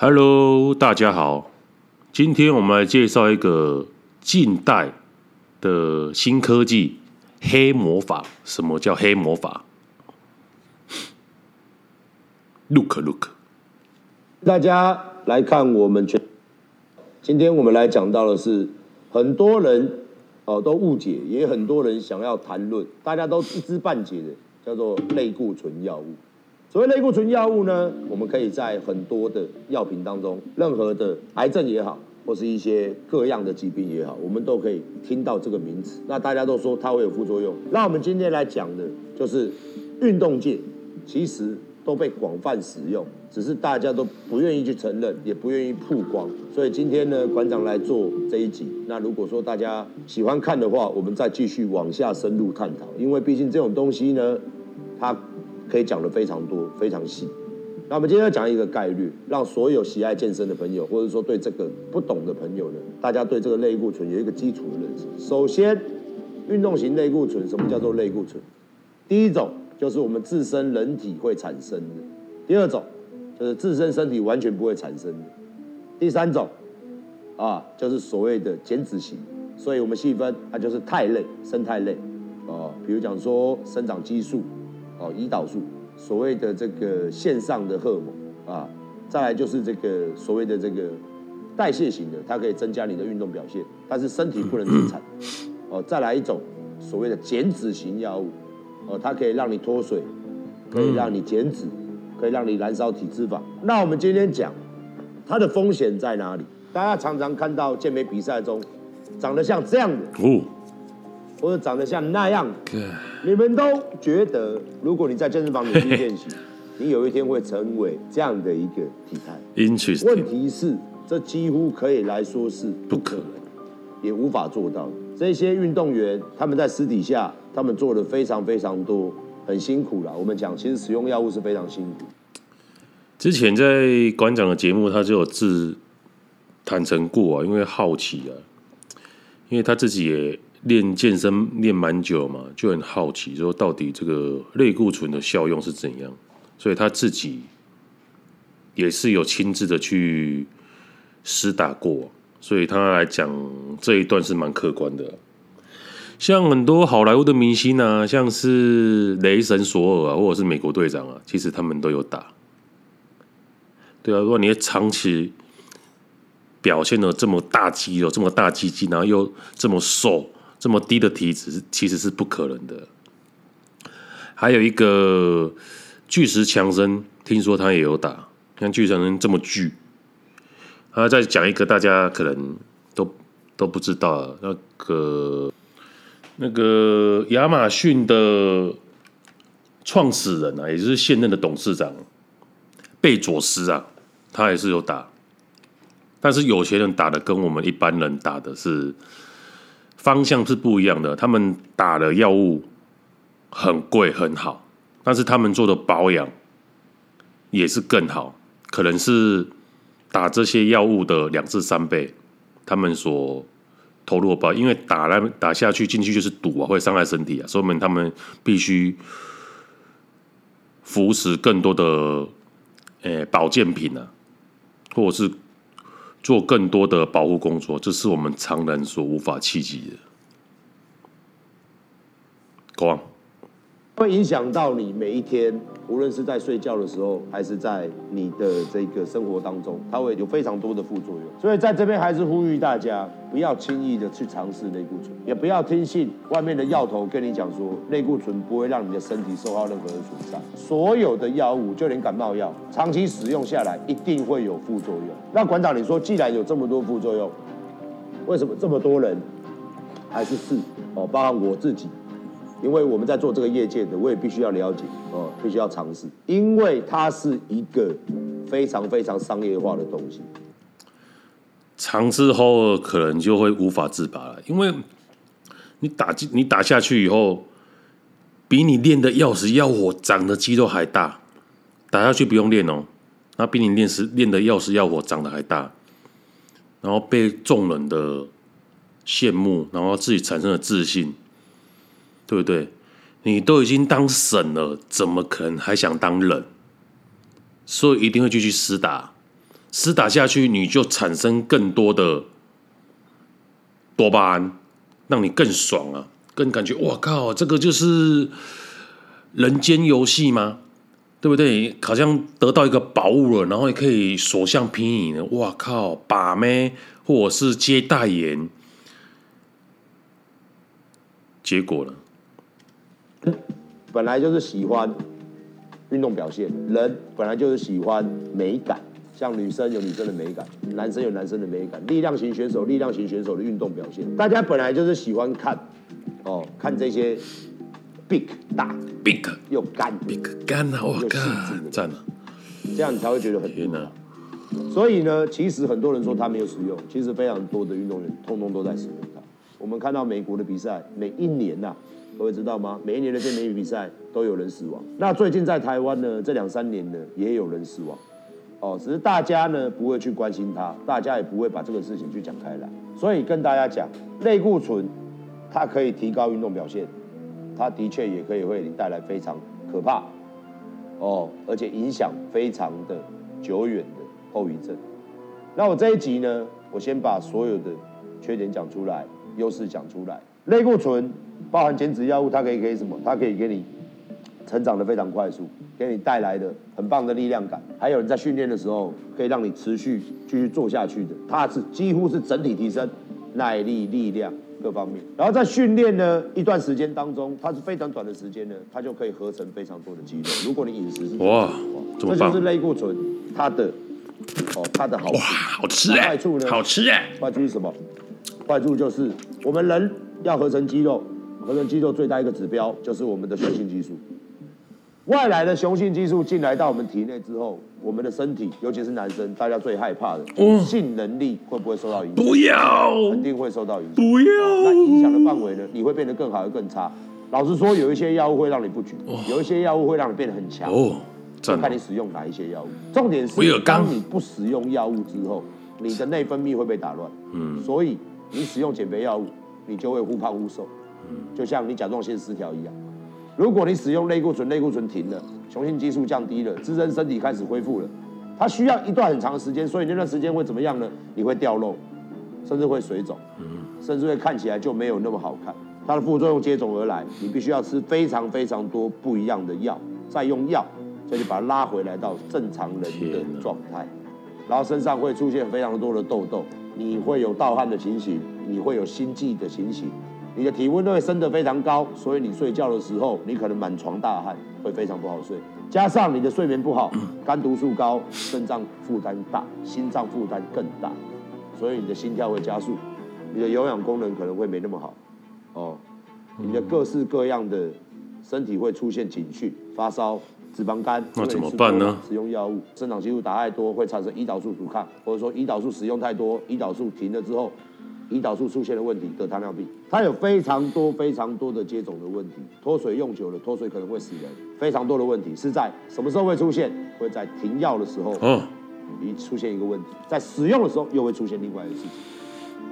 Hello，大家好，今天我们来介绍一个近代的新科技——黑魔法。什么叫黑魔法？Look, look，大家来看我们全。今天我们来讲到的是，很多人哦都误解，也很多人想要谈论，大家都一知半解的，叫做类固醇药物。所谓类固醇药物呢，我们可以在很多的药品当中，任何的癌症也好，或是一些各样的疾病也好，我们都可以听到这个名词。那大家都说它会有副作用。那我们今天来讲的就是运动界其实都被广泛使用，只是大家都不愿意去承认，也不愿意曝光。所以今天呢，馆长来做这一集。那如果说大家喜欢看的话，我们再继续往下深入探讨。因为毕竟这种东西呢，它。可以讲的非常多，非常细。那我们今天要讲一个概率，让所有喜爱健身的朋友，或者说对这个不懂的朋友呢，大家对这个类固醇有一个基础的认识。首先，运动型类固醇，什么叫做类固醇？第一种就是我们自身人体会产生的；第二种就是自身身体完全不会产生的；第三种啊，就是所谓的减脂型。所以我们细分，它就是肽类、生态类啊，比如讲说生长激素。哦，胰岛素，所谓的这个线上的荷尔蒙啊，再来就是这个所谓的这个代谢型的，它可以增加你的运动表现，但是身体不能自产。哦，再来一种所谓的减脂型药物，哦，它可以让你脱水，可以让你减脂，可以让你燃烧体脂肪。那我们今天讲它的风险在哪里？大家常常看到健美比赛中长得像这样的。或者长得像那样，你们都觉得，如果你在健身房里面练习，你有一天会成为这样的一个体态。问题是，这几乎可以来说是不可能，也无法做到。这些运动员他们在私底下，他们做的非常非常多，很辛苦了。我们讲，其实使用药物是非常辛苦。之前在馆长的节目，他就有自坦诚过啊，因为好奇啊，因为他自己也。练健身练蛮久嘛，就很好奇，说到底这个类固醇的效用是怎样？所以他自己也是有亲自的去施打过，所以他来讲这一段是蛮客观的。像很多好莱坞的明星啊，像是雷神索尔啊，或者是美国队长啊，其实他们都有打。对啊，如果你长期表现的这么大肌肉、这么大鸡鸡，然后又这么瘦。这么低的体脂其实是不可能的。还有一个巨石强森，听说他也有打。像巨石强森这么巨，他再讲一个大家可能都都不知道，那个那个亚马逊的创始人啊，也就是现任的董事长贝佐斯啊，他也是有打。但是有钱人打的跟我们一般人打的是。方向是不一样的，他们打的药物很贵很好，但是他们做的保养也是更好，可能是打这些药物的两至三倍，他们所投入的保，因为打来打下去进去就是赌啊，会伤害身体啊，所以他们必须服食更多的诶、保健品啊，或者是。做更多的保护工作，这是我们常人所无法企及的。Go on.。会影响到你每一天，无论是在睡觉的时候，还是在你的这个生活当中，它会有非常多的副作用。所以在这边还是呼吁大家，不要轻易的去尝试类固醇，也不要听信外面的药头跟你讲说类固醇不会让你的身体受到任何的损伤。所有的药物，就连感冒药，长期使用下来一定会有副作用。那馆长，你说既然有这么多副作用，为什么这么多人还是试？哦，包含我自己。因为我们在做这个业界的，我也必须要了解，哦，必须要尝试，因为它是一个非常非常商业化的东西。尝试后可能就会无法自拔了，因为你打进你打下去以后，比你练的要死要活、长的肌肉还大，打下去不用练哦，那比你练时练的要死要活、长得还大，然后被众人的羡慕，然后自己产生了自信。对不对？你都已经当神了，怎么可能还想当人？所以一定会继续厮打，厮打下去，你就产生更多的多巴胺，让你更爽啊，更感觉哇靠，这个就是人间游戏吗？对不对？好像得到一个宝物了，然后也可以所向披靡的。哇靠，把妹或者是接代言，结果呢？本来就是喜欢运动表现，人本来就是喜欢美感，像女生有女生的美感，男生有男生的美感，力量型选手力量型选手的运动表现，大家本来就是喜欢看哦，看这些。big 大，big 又干，big 干啊！我靠，赞了，这样你才会觉得很天哪。所以呢，其实很多人说他没有使用，其实非常多的运动员通通都在使用它。我们看到美国的比赛，每一年呐、啊，各位知道吗？每一年的健美比赛都有人死亡。那最近在台湾呢，这两三年呢，也有人死亡。哦，只是大家呢不会去关心它，大家也不会把这个事情去讲开来。所以跟大家讲，类固醇它可以提高运动表现。它的确也可以为你带来非常可怕哦，而且影响非常的久远的后遗症。那我这一集呢，我先把所有的缺点讲出来，优势讲出来。类固醇包含减脂药物，它可以给什么？它可以给你成长的非常快速，给你带来的很棒的力量感，还有人在训练的时候可以让你持续继续做下去的。它是几乎是整体提升耐力、力量。各方面，然后在训练呢一段时间当中，它是非常短的时间呢，它就可以合成非常多的肌肉。如果你饮食是哇，这就是类固醇它的哦，它的好哇，好吃哎，坏处呢？好吃哎，坏处是什么？坏处就是我们人要合成肌肉，合成肌肉最大一个指标就是我们的雄性激素。外来的雄性激素进来到我们体内之后，我们的身体，尤其是男生，大家最害怕的，嗯、性能力会不会受到影响？不要，肯定会受到影响。不要，那影响的范围呢？你会变得更好，又更差。老实说，有一些药物会让你不举，哦、有一些药物会让你变得很强。哦，就看你使用哪一些药物。重点是，当你不使用药物之后，你的内分泌会被打乱。嗯，所以你使用减肥药物，你就会忽胖忽瘦。嗯，就像你甲状腺失调一样。如果你使用类固醇，类固醇停了，雄性激素降低了，自身身体开始恢复了，它需要一段很长的时间，所以那段时间会怎么样呢？你会掉肉，甚至会水肿，甚至会看起来就没有那么好看。它的副作用接踵而来，你必须要吃非常非常多不一样的药，再用药再去把它拉回来到正常人的状态，然后身上会出现非常多的痘痘，你会有盗汗的情形，你会有心悸的情形。你的体温都会升得非常高，所以你睡觉的时候，你可能满床大汗，会非常不好睡。加上你的睡眠不好，肝毒素高，肾脏负担大，心脏负担更大，所以你的心跳会加速，你的有氧功能可能会没那么好。哦，你的各式各样的身体会出现警讯，发烧、脂肪肝，那怎么办呢？使用药物，生长激素打太多会产生胰岛素阻抗，或者说胰岛素使用太多，胰岛素停了之后。胰岛素出现了问题，得糖尿病，它有非常多非常多的接种的问题。脱水用久了，脱水可能会死人。非常多的问题是在什么时候会出现？会在停药的时候，嗯，一出现一个问题，在使用的时候又会出现另外一个事情。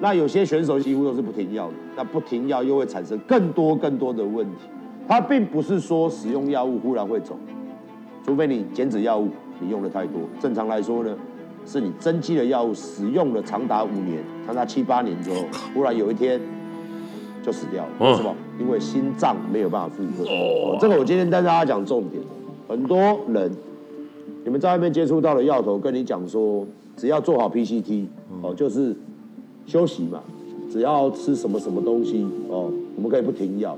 那有些选手几乎都是不停药的，那不停药又会产生更多更多的问题。它并不是说使用药物忽然会走，除非你减脂药物你用的太多。正常来说呢？是你增肌的药物使用了长达五年，长达七八年之后，忽然有一天就死掉了。为什么？因为心脏没有办法负荷。哦，这个我今天跟大家讲重点。很多人，你们在外面接触到的药头跟你讲说，只要做好 PCT，哦，就是休息嘛，只要吃什么什么东西，哦，我们可以不停药。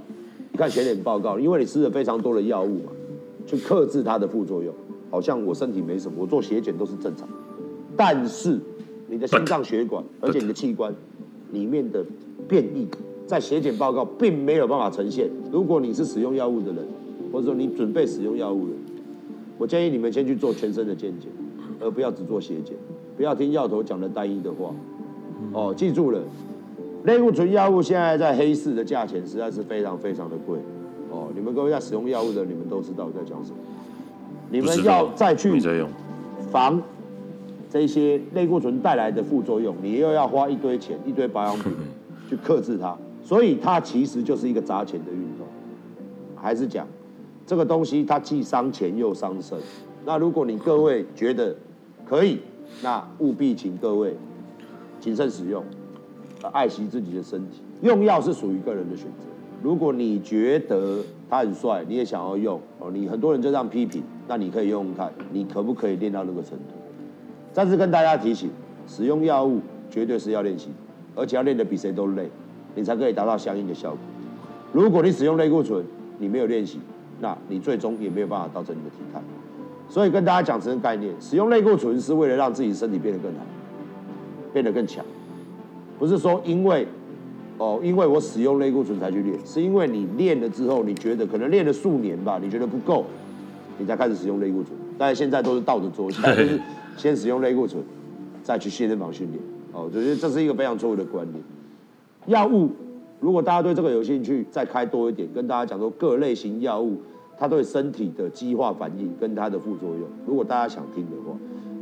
你看血检报告，因为你吃了非常多的药物嘛，去克制它的副作用。好像我身体没什么，我做血检都是正常。但是你的心脏血管，而且你的器官里面的变异，在血检报告并没有办法呈现。如果你是使用药物的人，或者说你准备使用药物的人，我建议你们先去做全身的健检，而不要只做血检，不要听药头讲的单一的话。哦，记住了，类固醇药物现在在黑市的价钱实在是非常非常的贵。哦，你们各位在使用药物的，你们都知道我在讲什么。你们要再去防。这些类固醇带来的副作用，你又要花一堆钱、一堆保养品去克制它，所以它其实就是一个砸钱的运动。还是讲这个东西，它既伤钱又伤身。那如果你各位觉得可以那务必请各位谨慎使用，爱惜自己的身体。用药是属于个人的选择。如果你觉得他很帅，你也想要用哦，你很多人就这样批评，那你可以用用看，你可不可以练到那个程度？再次跟大家提醒，使用药物绝对是要练习，而且要练得比谁都累，你才可以达到相应的效果。如果你使用类固醇，你没有练习，那你最终也没有办法到成你的体态。所以跟大家讲这个概念，使用类固醇是为了让自己身体变得更好，变得更强，不是说因为。哦，因为我使用类固醇才去练，是因为你练了之后，你觉得可能练了数年吧，你觉得不够，你才开始使用类固醇。但是现在都是倒着做，现在就是先使用类固醇，再去健身房训练。哦，我觉得这是一个非常错误的观念。药物，如果大家对这个有兴趣，再开多一点，跟大家讲说各类型药物它对身体的激化反应跟它的副作用。如果大家想听的话，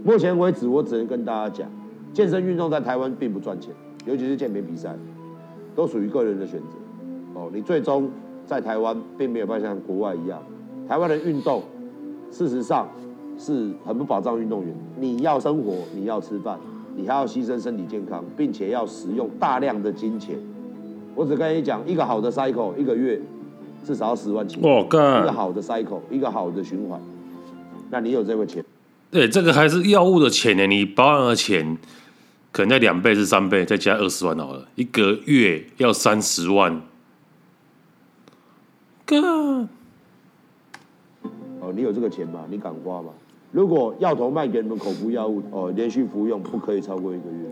目前为止我只能跟大家讲，健身运动在台湾并不赚钱，尤其是健美比赛。都属于个人的选择，哦，你最终在台湾并没有办法像国外一样，台湾的运动事实上是很不保障运动员。你要生活，你要吃饭，你还要牺牲身体健康，并且要使用大量的金钱。我只跟你讲，一个好的 cycle 一个月至少要十万起，哦，干，一个好的 cycle 一个好的循环，那你有这个钱？对，这个还是药物的钱呢，你保养的钱。可能在两倍至三倍，再加二十万好了，一个月要三十万。God，哦，你有这个钱吗？你敢花吗？如果药头卖给你们口服药物，哦，连续服用不可以超过一个月，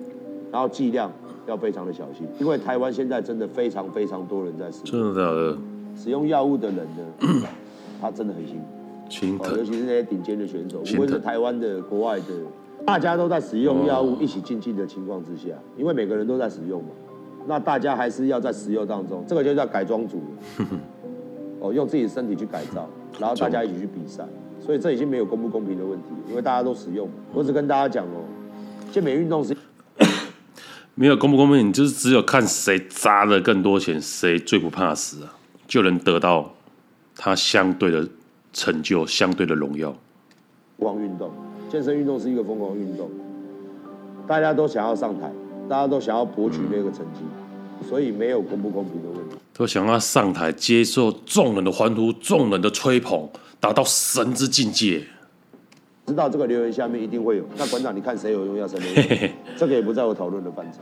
然后剂量要非常的小心，因为台湾现在真的非常非常多人在使用。真的假的？使用药物的人呢，他真的很辛苦，心疼，尤其是那些顶尖的选手，无论是台湾的、国外的。大家都在使用药物一起进进的情况之下，因为每个人都在使用嘛，那大家还是要在使用当中，这个就叫改装组，哦，用自己的身体去改造，然后大家一起去比赛，所以这已经没有公不公平的问题，因为大家都使用。我只跟大家讲哦，健美运动是 没有公不公平，你就是只有看谁砸了更多钱，谁最不怕死啊，就能得到他相对的成就、相对的荣耀。光运动。健身运动是一个疯狂运动，大家都想要上台，大家都想要博取那个成绩，所以没有公不公平的问题。都想要上台接受众人的欢呼、众人的吹捧，达到神之境界。知道这个留言下面一定会有。那馆长，你看谁有用药，谁没用？这个也不在我讨论的范畴。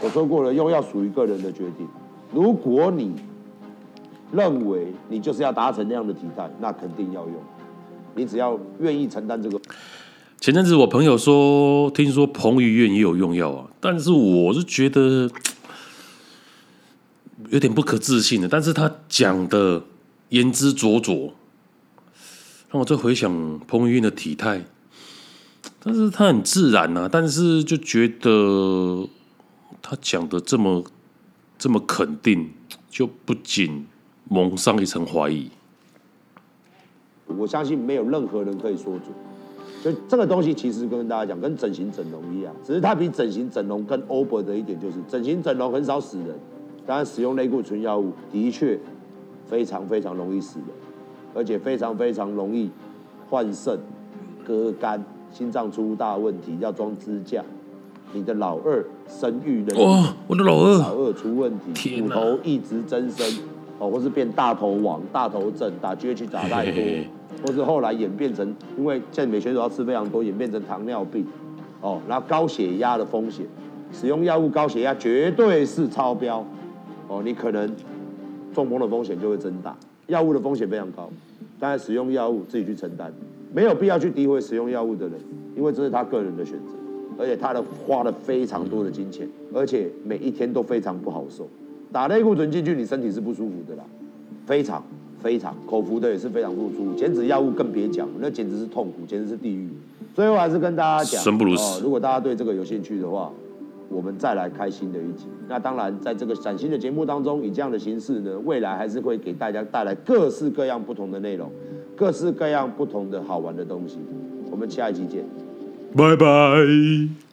我说过了，用药属于个人的决定。如果你认为你就是要达成那样的体态，那肯定要用。你只要愿意承担这个。前阵子我朋友说，听说彭于晏也有用药啊，但是我是觉得有点不可置信的。但是他讲的言之凿凿，让我在回想彭于晏的体态，但是他很自然啊，但是就觉得他讲的这么这么肯定，就不禁蒙上一层怀疑。我相信没有任何人可以说准，就这个东西其实跟大家讲，跟整形整容一样，只是它比整形整容更 over 的一点就是，整形整容很少死人，当然使用类固醇药物的确非常非常容易死人，而且非常非常容易换肾、割肝、心脏出大问题要装支架，你的老二生育能力，哇，我的老二老二出问题，骨头一直增生。哦，或是变大头王、大头症、打 GH 打太多，或是后来演变成，因为健美选手要吃非常多，演变成糖尿病。哦，然后高血压的风险，使用药物高血压绝对是超标。哦，你可能中风的风险就会增大，药物的风险非常高。当然，使用药物自己去承担，没有必要去诋毁使用药物的人，因为这是他个人的选择，而且他的花了非常多的金钱，而且每一天都非常不好受。打类固醇进去，你身体是不舒服的啦，非常非常，口服的也是非常不舒服，减脂药物更别讲，那简直是痛苦，简直是地狱。最后还是跟大家讲，生不如死。哦，如果大家对这个有兴趣的话，我们再来开新的一集。那当然，在这个崭新的节目当中，以这样的形式呢，未来还是会给大家带来各式各样不同的内容，各式各样不同的好玩的东西。我们下一期见，拜拜。